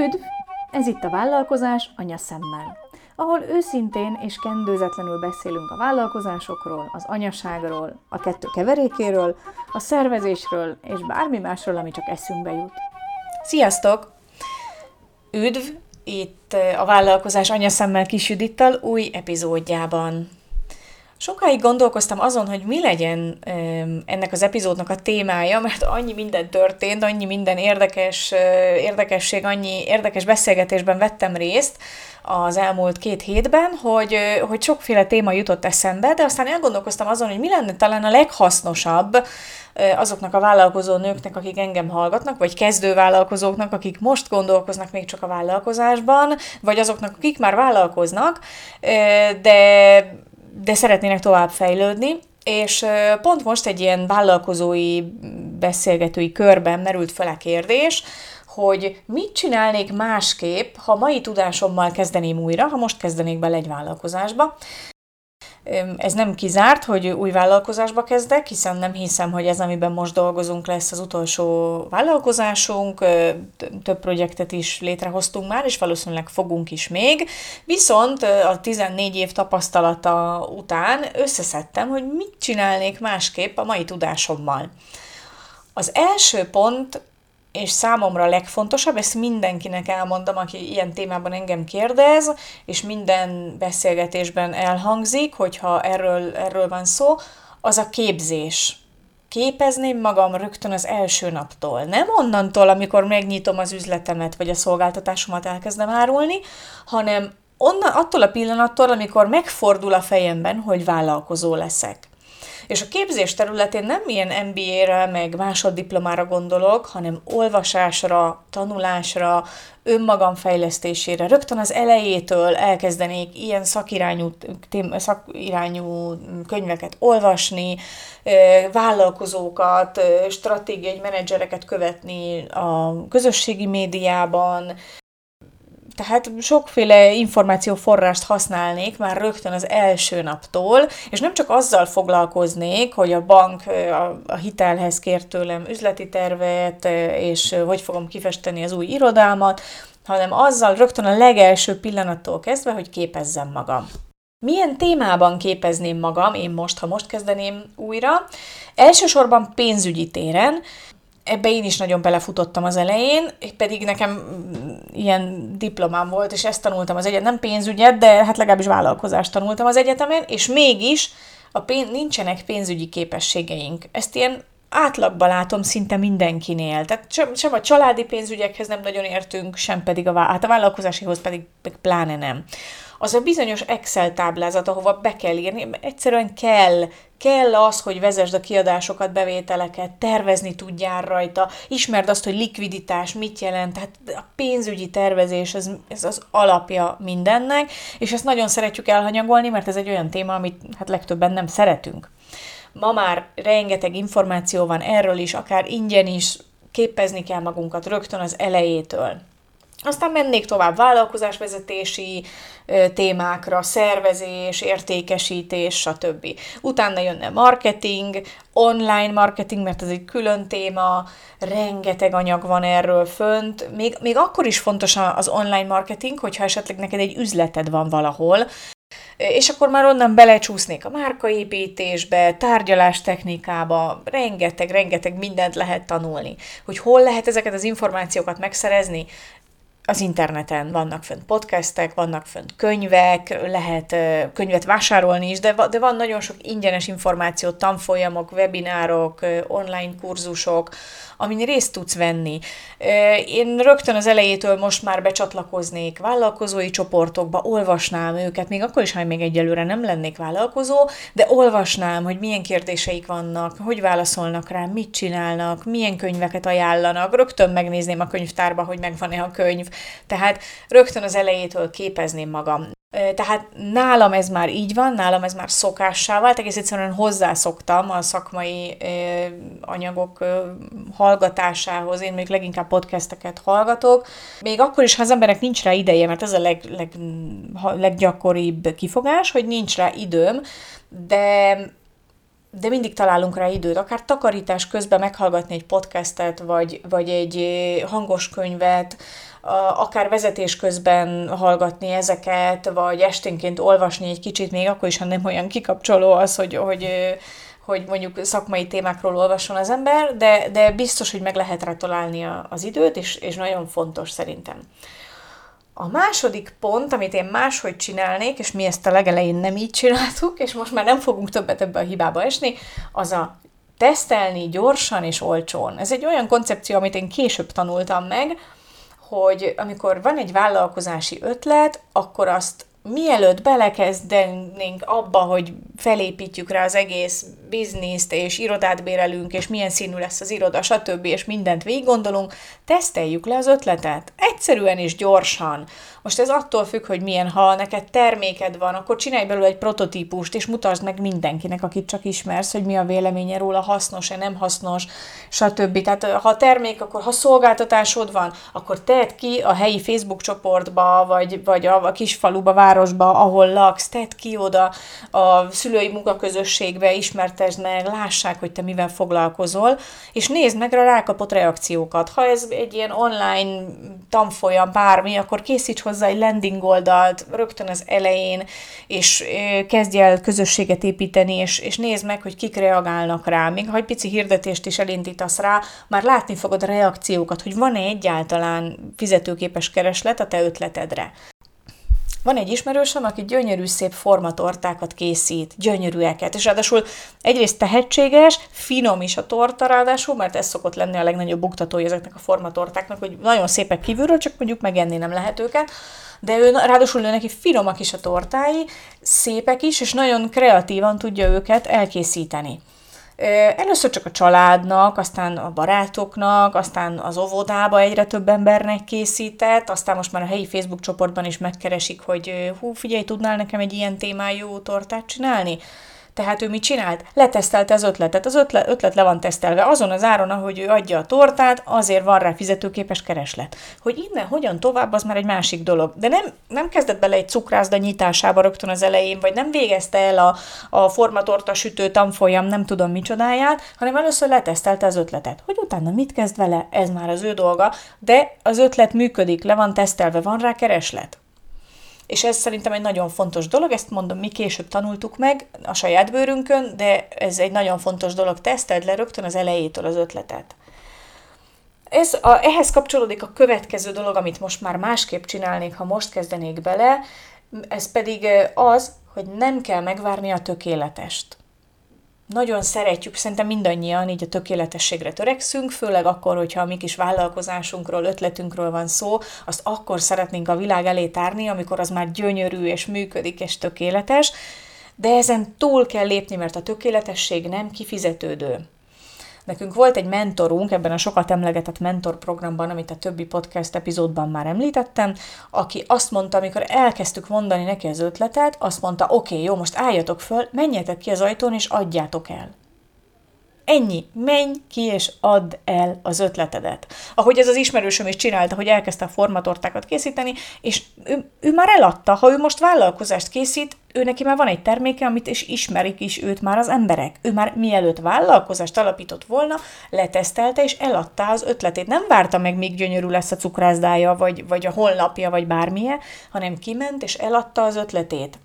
Üdv! Ez itt a Vállalkozás anyaszemmel, ahol őszintén és kendőzetlenül beszélünk a vállalkozásokról, az anyaságról, a kettő keverékéről, a szervezésről és bármi másról, ami csak eszünkbe jut. Sziasztok! Üdv! Itt a Vállalkozás anyaszemmel Kis Judittal új epizódjában. Sokáig gondolkoztam azon, hogy mi legyen ennek az epizódnak a témája, mert annyi minden történt, annyi minden érdekes, érdekesség, annyi érdekes beszélgetésben vettem részt az elmúlt két hétben, hogy, hogy sokféle téma jutott eszembe, de aztán elgondolkoztam azon, hogy mi lenne talán a leghasznosabb azoknak a vállalkozó nőknek, akik engem hallgatnak, vagy kezdő vállalkozóknak, akik most gondolkoznak még csak a vállalkozásban, vagy azoknak, akik már vállalkoznak, de de szeretnének tovább fejlődni, és pont most egy ilyen vállalkozói beszélgetői körben merült fel a kérdés, hogy mit csinálnék másképp, ha mai tudásommal kezdeném újra, ha most kezdenék bele egy vállalkozásba. Ez nem kizárt, hogy új vállalkozásba kezdek, hiszen nem hiszem, hogy ez, amiben most dolgozunk, lesz az utolsó vállalkozásunk. Több projektet is létrehoztunk már, és valószínűleg fogunk is még. Viszont a 14 év tapasztalata után összeszedtem, hogy mit csinálnék másképp a mai tudásommal. Az első pont és számomra a legfontosabb, ezt mindenkinek elmondom, aki ilyen témában engem kérdez, és minden beszélgetésben elhangzik, hogyha erről, erről van szó, az a képzés. Képezném magam rögtön az első naptól. Nem onnantól, amikor megnyitom az üzletemet, vagy a szolgáltatásomat elkezdem árulni, hanem onnan, attól a pillanattól, amikor megfordul a fejemben, hogy vállalkozó leszek. És a képzés területén nem ilyen MBA-re, meg másoddiplomára gondolok, hanem olvasásra, tanulásra, önmagam fejlesztésére. Rögtön az elejétől elkezdenék ilyen szakirányú, szakirányú könyveket olvasni, vállalkozókat, stratégiai menedzsereket követni a közösségi médiában, tehát sokféle információforrást használnék már rögtön az első naptól, és nem csak azzal foglalkoznék, hogy a bank a, hitelhez kér tőlem üzleti tervet, és hogy fogom kifesteni az új irodalmat, hanem azzal rögtön a legelső pillanattól kezdve, hogy képezzem magam. Milyen témában képezném magam én most, ha most kezdeném újra? Elsősorban pénzügyi téren, ebbe én is nagyon belefutottam az elején, pedig nekem mm, ilyen diplomám volt, és ezt tanultam az egyetem, nem pénzügyet, de hát legalábbis vállalkozást tanultam az egyetemen, és mégis a pénz, nincsenek pénzügyi képességeink. Ezt ilyen átlagban látom szinte mindenkinél. Tehát sem, a családi pénzügyekhez nem nagyon értünk, sem pedig a, hát a vállalkozásihoz pedig, pedig pláne nem az a bizonyos Excel táblázat, ahova be kell írni, egyszerűen kell, kell az, hogy vezesd a kiadásokat, bevételeket, tervezni tudjál rajta, ismerd azt, hogy likviditás mit jelent, tehát a pénzügyi tervezés, ez, ez az alapja mindennek, és ezt nagyon szeretjük elhanyagolni, mert ez egy olyan téma, amit hát legtöbben nem szeretünk. Ma már rengeteg információ van erről is, akár ingyen is, képezni kell magunkat rögtön az elejétől. Aztán mennék tovább vállalkozásvezetési témákra, szervezés, értékesítés, stb. Utána jönne marketing, online marketing, mert ez egy külön téma, rengeteg anyag van erről fönt. Még, még akkor is fontos az online marketing, hogyha esetleg neked egy üzleted van valahol, és akkor már onnan belecsúsznék a márkaépítésbe, tárgyalás technikába, rengeteg, rengeteg mindent lehet tanulni. Hogy hol lehet ezeket az információkat megszerezni, az interneten vannak fönt podcastek, vannak fönt könyvek, lehet könyvet vásárolni is, de, de van nagyon sok ingyenes információ, tanfolyamok, webinárok, online kurzusok, amin részt tudsz venni. Én rögtön az elejétől most már becsatlakoznék vállalkozói csoportokba, olvasnám őket, még akkor is, ha még egyelőre nem lennék vállalkozó, de olvasnám, hogy milyen kérdéseik vannak, hogy válaszolnak rá, mit csinálnak, milyen könyveket ajánlanak, rögtön megnézném a könyvtárba, hogy megvan-e a könyv, tehát rögtön az elejétől képezném magam. Tehát nálam ez már így van, nálam ez már szokássá vált, egész egyszerűen hozzászoktam a szakmai anyagok hallgatásához, én még leginkább podcasteket hallgatok, még akkor is, ha az emberek nincs rá ideje, mert ez a leg, leg, leggyakoribb kifogás, hogy nincs rá időm, de de mindig találunk rá időt, akár takarítás közben meghallgatni egy podcastet, vagy, vagy egy hangos könyvet, akár vezetés közben hallgatni ezeket, vagy esténként olvasni egy kicsit, még akkor is, ha nem olyan kikapcsoló az, hogy, hogy, hogy mondjuk szakmai témákról olvasson az ember, de, de biztos, hogy meg lehet rá találni az időt, és, és nagyon fontos szerintem. A második pont, amit én máshogy csinálnék, és mi ezt a legelején nem így csináltuk, és most már nem fogunk többet ebbe a hibába esni, az a tesztelni gyorsan és olcsón. Ez egy olyan koncepció, amit én később tanultam meg, hogy amikor van egy vállalkozási ötlet, akkor azt mielőtt belekezdenénk abba, hogy felépítjük rá az egész bizniszt, és irodát bérelünk, és milyen színű lesz az iroda, stb., és mindent végig gondolunk, teszteljük le az ötletet. Egyszerűen és gyorsan. Most ez attól függ, hogy milyen, ha neked terméked van, akkor csinálj belőle egy prototípust, és mutasd meg mindenkinek, akit csak ismersz, hogy mi a véleménye róla, hasznos-e, nem hasznos, stb. Tehát ha termék, akkor ha szolgáltatásod van, akkor tedd ki a helyi Facebook csoportba, vagy, vagy a, a kis faluba, városba, ahol laksz, tedd ki oda a szülői munkaközösségbe, ismertesd meg, lássák, hogy te mivel foglalkozol, és nézd meg a rákapott reakciókat. Ha ez egy ilyen online tanfolyam, bármi, akkor készíts hozzá egy landing oldalt rögtön az elején, és kezdj el közösséget építeni, és, és nézd meg, hogy kik reagálnak rá. Még ha egy pici hirdetést is elindítasz rá, már látni fogod a reakciókat, hogy van-e egyáltalán fizetőképes kereslet a te ötletedre. Van egy ismerősöm, aki gyönyörű szép formatortákat készít, gyönyörűeket, és ráadásul egyrészt tehetséges, finom is a torta ráadásul, mert ez szokott lenni a legnagyobb buktatója ezeknek a formatortáknak, hogy nagyon szépek kívülről, csak mondjuk megenni nem lehet őket, de ő, ráadásul ő neki finomak is a tortái, szépek is, és nagyon kreatívan tudja őket elkészíteni. Először csak a családnak, aztán a barátoknak, aztán az óvodába egyre több embernek készített, aztán most már a helyi Facebook csoportban is megkeresik, hogy hú, figyelj, tudnál nekem egy ilyen témájú tortát csinálni? Tehát ő mit csinált? Letesztelte az ötletet. Az ötlet, ötlet le van tesztelve. Azon az áron, ahogy ő adja a tortát, azért van rá fizetőképes kereslet. Hogy innen hogyan tovább, az már egy másik dolog. De nem, nem kezdett bele egy cukrászda nyitásába rögtön az elején, vagy nem végezte el a, a formatorta sütő tanfolyam, nem tudom micsodáját, hanem először letesztelte az ötletet. Hogy utána mit kezd vele, ez már az ő dolga, de az ötlet működik, le van tesztelve, van rá kereslet és ez szerintem egy nagyon fontos dolog, ezt mondom, mi később tanultuk meg a saját bőrünkön, de ez egy nagyon fontos dolog, teszteld le rögtön az elejétől az ötletet. Ez a, ehhez kapcsolódik a következő dolog, amit most már másképp csinálnék, ha most kezdenék bele, ez pedig az, hogy nem kell megvárni a tökéletest nagyon szeretjük, szerintem mindannyian így a tökéletességre törekszünk, főleg akkor, hogyha a mi kis vállalkozásunkról, ötletünkről van szó, azt akkor szeretnénk a világ elé tárni, amikor az már gyönyörű és működik és tökéletes, de ezen túl kell lépni, mert a tökéletesség nem kifizetődő. Nekünk volt egy mentorunk ebben a sokat emlegetett mentor programban, amit a többi podcast epizódban már említettem, aki azt mondta, amikor elkezdtük mondani neki az ötletet, azt mondta, oké, okay, jó, most álljatok föl, menjetek ki az ajtón és adjátok el. Ennyi. Menj ki és add el az ötletedet. Ahogy ez az ismerősöm is csinálta, hogy elkezdte a formatortákat készíteni, és ő, ő már eladta. Ha ő most vállalkozást készít, ő neki már van egy terméke, amit és ismerik is őt már az emberek. Ő már mielőtt vállalkozást alapított volna, letesztelte és eladta az ötletét. Nem várta meg, míg gyönyörű lesz a cukrászdája, vagy, vagy a honlapja, vagy bármilyen, hanem kiment és eladta az ötletét.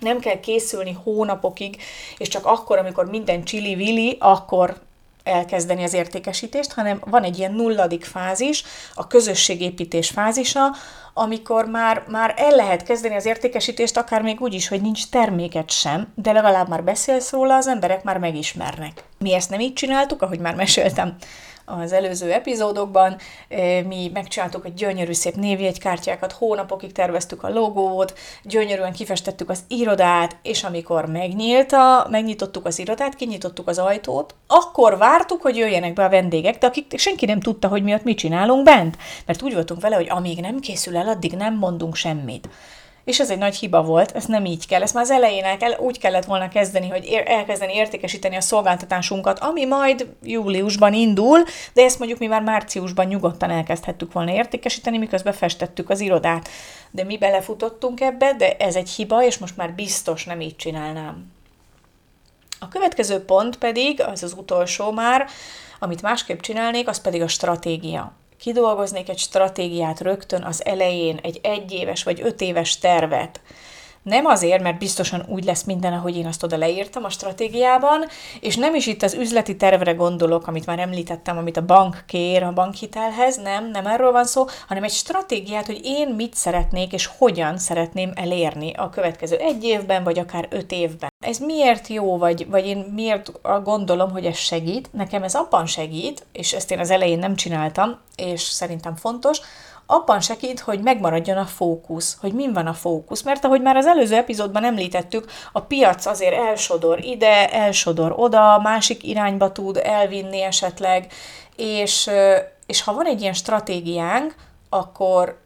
Nem kell készülni hónapokig, és csak akkor, amikor minden csili-vili, akkor elkezdeni az értékesítést, hanem van egy ilyen nulladik fázis, a közösségépítés fázisa, amikor már, már el lehet kezdeni az értékesítést, akár még úgy is, hogy nincs terméket sem, de legalább már beszélsz róla, az emberek már megismernek. Mi ezt nem így csináltuk, ahogy már meséltem az előző epizódokban. Mi megcsináltuk egy gyönyörű szép névjegykártyákat, hónapokig terveztük a logót, gyönyörűen kifestettük az irodát, és amikor megnyílt a, megnyitottuk az irodát, kinyitottuk az ajtót, akkor vártuk, hogy jöjjenek be a vendégek, de akik senki nem tudta, hogy miatt mit csinálunk bent, mert úgy voltunk vele, hogy amíg nem készül el, addig nem mondunk semmit. És ez egy nagy hiba volt, ez nem így kell. Ezt már az elején el kell, úgy kellett volna kezdeni, hogy ér, elkezdeni értékesíteni a szolgáltatásunkat, ami majd júliusban indul, de ezt mondjuk mi már márciusban nyugodtan elkezdhettük volna értékesíteni, miközben festettük az irodát. De mi belefutottunk ebbe, de ez egy hiba, és most már biztos nem így csinálnám. A következő pont pedig, az az utolsó már, amit másképp csinálnék, az pedig a stratégia. Kidolgoznék egy stratégiát rögtön az elején, egy egyéves vagy öt éves tervet, nem azért, mert biztosan úgy lesz minden, ahogy én azt oda leírtam a stratégiában, és nem is itt az üzleti tervre gondolok, amit már említettem, amit a bank kér a bankhitelhez, nem, nem erről van szó, hanem egy stratégiát, hogy én mit szeretnék és hogyan szeretném elérni a következő egy évben, vagy akár öt évben. Ez miért jó, vagy, vagy én miért gondolom, hogy ez segít? Nekem ez abban segít, és ezt én az elején nem csináltam, és szerintem fontos, abban segít, hogy megmaradjon a fókusz, hogy min van a fókusz. Mert ahogy már az előző epizódban említettük, a piac azért elsodor ide, elsodor oda, másik irányba tud elvinni esetleg, és, és ha van egy ilyen stratégiánk, akkor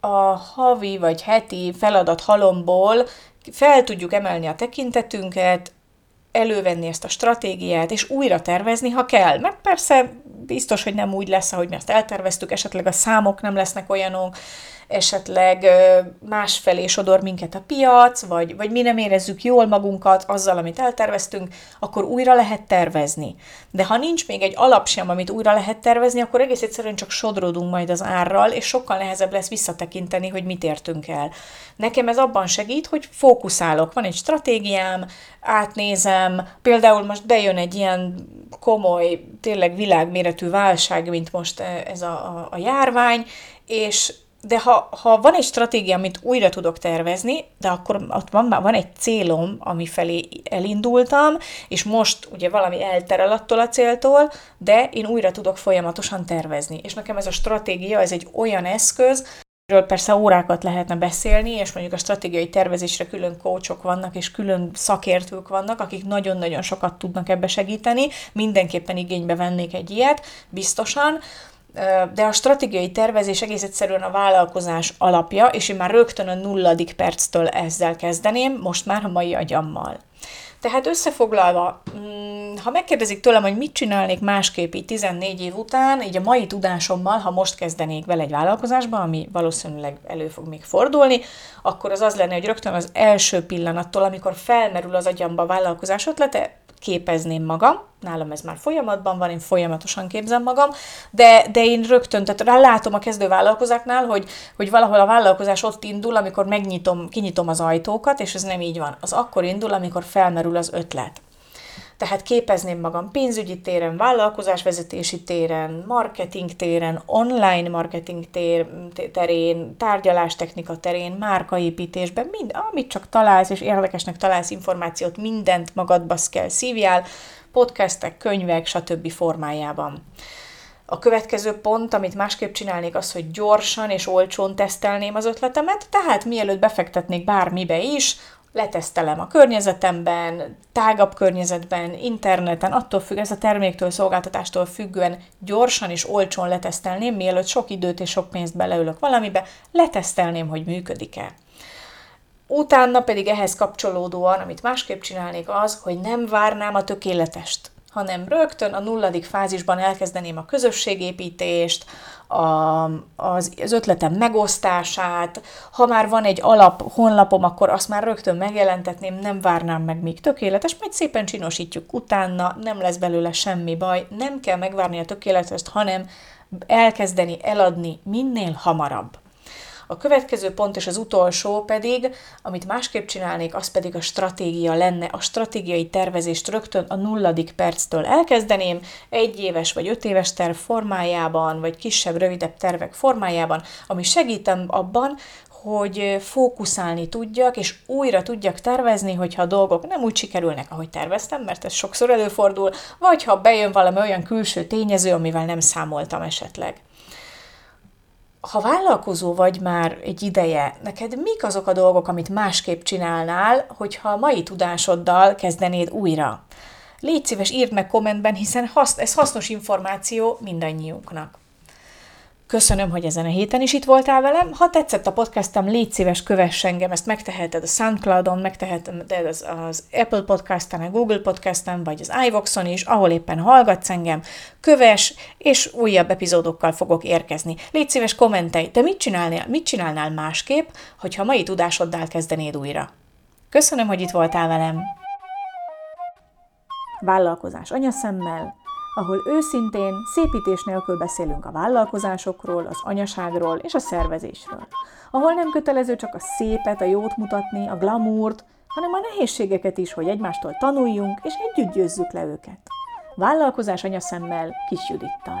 a havi vagy heti feladat halomból fel tudjuk emelni a tekintetünket, elővenni ezt a stratégiát, és újra tervezni, ha kell. Meg persze biztos, hogy nem úgy lesz, ahogy mi ezt elterveztük, esetleg a számok nem lesznek olyanok, esetleg másfelé sodor minket a piac, vagy, vagy mi nem érezzük jól magunkat azzal, amit elterveztünk, akkor újra lehet tervezni. De ha nincs még egy alap sem, amit újra lehet tervezni, akkor egész egyszerűen csak sodródunk majd az árral, és sokkal nehezebb lesz visszatekinteni, hogy mit értünk el. Nekem ez abban segít, hogy fókuszálok. Van egy stratégiám, átnézem, például most bejön egy ilyen komoly, tényleg világméretű válság, mint most ez a, a, a járvány, és de ha, ha van egy stratégia, amit újra tudok tervezni, de akkor ott van, van egy célom, ami felé elindultam, és most ugye valami elterel attól a céltól, de én újra tudok folyamatosan tervezni. És nekem ez a stratégia, ez egy olyan eszköz, Erről persze órákat lehetne beszélni, és mondjuk a stratégiai tervezésre külön coachok vannak, és külön szakértők vannak, akik nagyon-nagyon sokat tudnak ebbe segíteni. Mindenképpen igénybe vennék egy ilyet, biztosan de a stratégiai tervezés egész egyszerűen a vállalkozás alapja, és én már rögtön a nulladik perctől ezzel kezdeném, most már a mai agyammal. Tehát összefoglalva, mm, ha megkérdezik tőlem, hogy mit csinálnék másképp így 14 év után, így a mai tudásommal, ha most kezdenék vele egy vállalkozásba, ami valószínűleg elő fog még fordulni, akkor az az lenne, hogy rögtön az első pillanattól, amikor felmerül az agyamba a vállalkozás ötlete, képezném magam, nálam ez már folyamatban van, én folyamatosan képzem magam, de, de én rögtön, tehát látom a kezdő vállalkozóknál, hogy, hogy valahol a vállalkozás ott indul, amikor megnyitom, kinyitom az ajtókat, és ez nem így van. Az akkor indul, amikor felmerül az ötlet. Tehát képezném magam pénzügyi téren, vállalkozásvezetési téren, marketing téren, online marketing tér, terén, tárgyalástechnika terén, márkaépítésben, mind, amit csak találsz, és érdekesnek találsz információt, mindent magadba kell szívjál, podcastek, könyvek, stb. formájában. A következő pont, amit másképp csinálnék, az, hogy gyorsan és olcsón tesztelném az ötletemet, tehát mielőtt befektetnék bármibe is, letesztelem a környezetemben, tágabb környezetben, interneten, attól függ, ez a terméktől, szolgáltatástól függően gyorsan és olcsón letesztelném, mielőtt sok időt és sok pénzt beleülök valamibe, letesztelném, hogy működik-e. Utána pedig ehhez kapcsolódóan, amit másképp csinálnék az, hogy nem várnám a tökéletest, hanem rögtön a nulladik fázisban elkezdeném a közösségépítést, a, az, az ötletem megosztását, ha már van egy alap honlapom, akkor azt már rögtön megjelentetném, nem várnám meg, míg tökéletes, majd szépen csinosítjuk utána, nem lesz belőle semmi baj, nem kell megvárni a tökéletest, hanem elkezdeni eladni minél hamarabb. A következő pont és az utolsó pedig, amit másképp csinálnék, az pedig a stratégia lenne. A stratégiai tervezést rögtön a nulladik perctől elkezdeném, egy éves vagy öt éves terv formájában, vagy kisebb, rövidebb tervek formájában, ami segítem abban, hogy fókuszálni tudjak, és újra tudjak tervezni, hogyha a dolgok nem úgy sikerülnek, ahogy terveztem, mert ez sokszor előfordul, vagy ha bejön valami olyan külső tényező, amivel nem számoltam esetleg ha vállalkozó vagy már egy ideje, neked mik azok a dolgok, amit másképp csinálnál, hogyha a mai tudásoddal kezdenéd újra? Légy szíves, írd meg kommentben, hiszen ez hasznos információ mindannyiunknak. Köszönöm, hogy ezen a héten is itt voltál velem. Ha tetszett a podcastom, légy szíves, kövess engem, ezt megteheted a Soundcloudon, megteheted az, az Apple Podcasten, a Google Podcasten, vagy az iVoxon is, ahol éppen hallgatsz engem. Köves, és újabb epizódokkal fogok érkezni. Légy szíves, kommentelj, te mit csinálnál, mit csinálnál másképp, hogyha mai tudásoddal kezdenéd újra? Köszönöm, hogy itt voltál velem. Vállalkozás anyaszemmel, ahol őszintén, szépítés nélkül beszélünk a vállalkozásokról, az anyaságról és a szervezésről. Ahol nem kötelező csak a szépet, a jót mutatni, a glamourt, hanem a nehézségeket is, hogy egymástól tanuljunk és együtt győzzük le őket. Vállalkozás anyaszemmel Kis Judittal.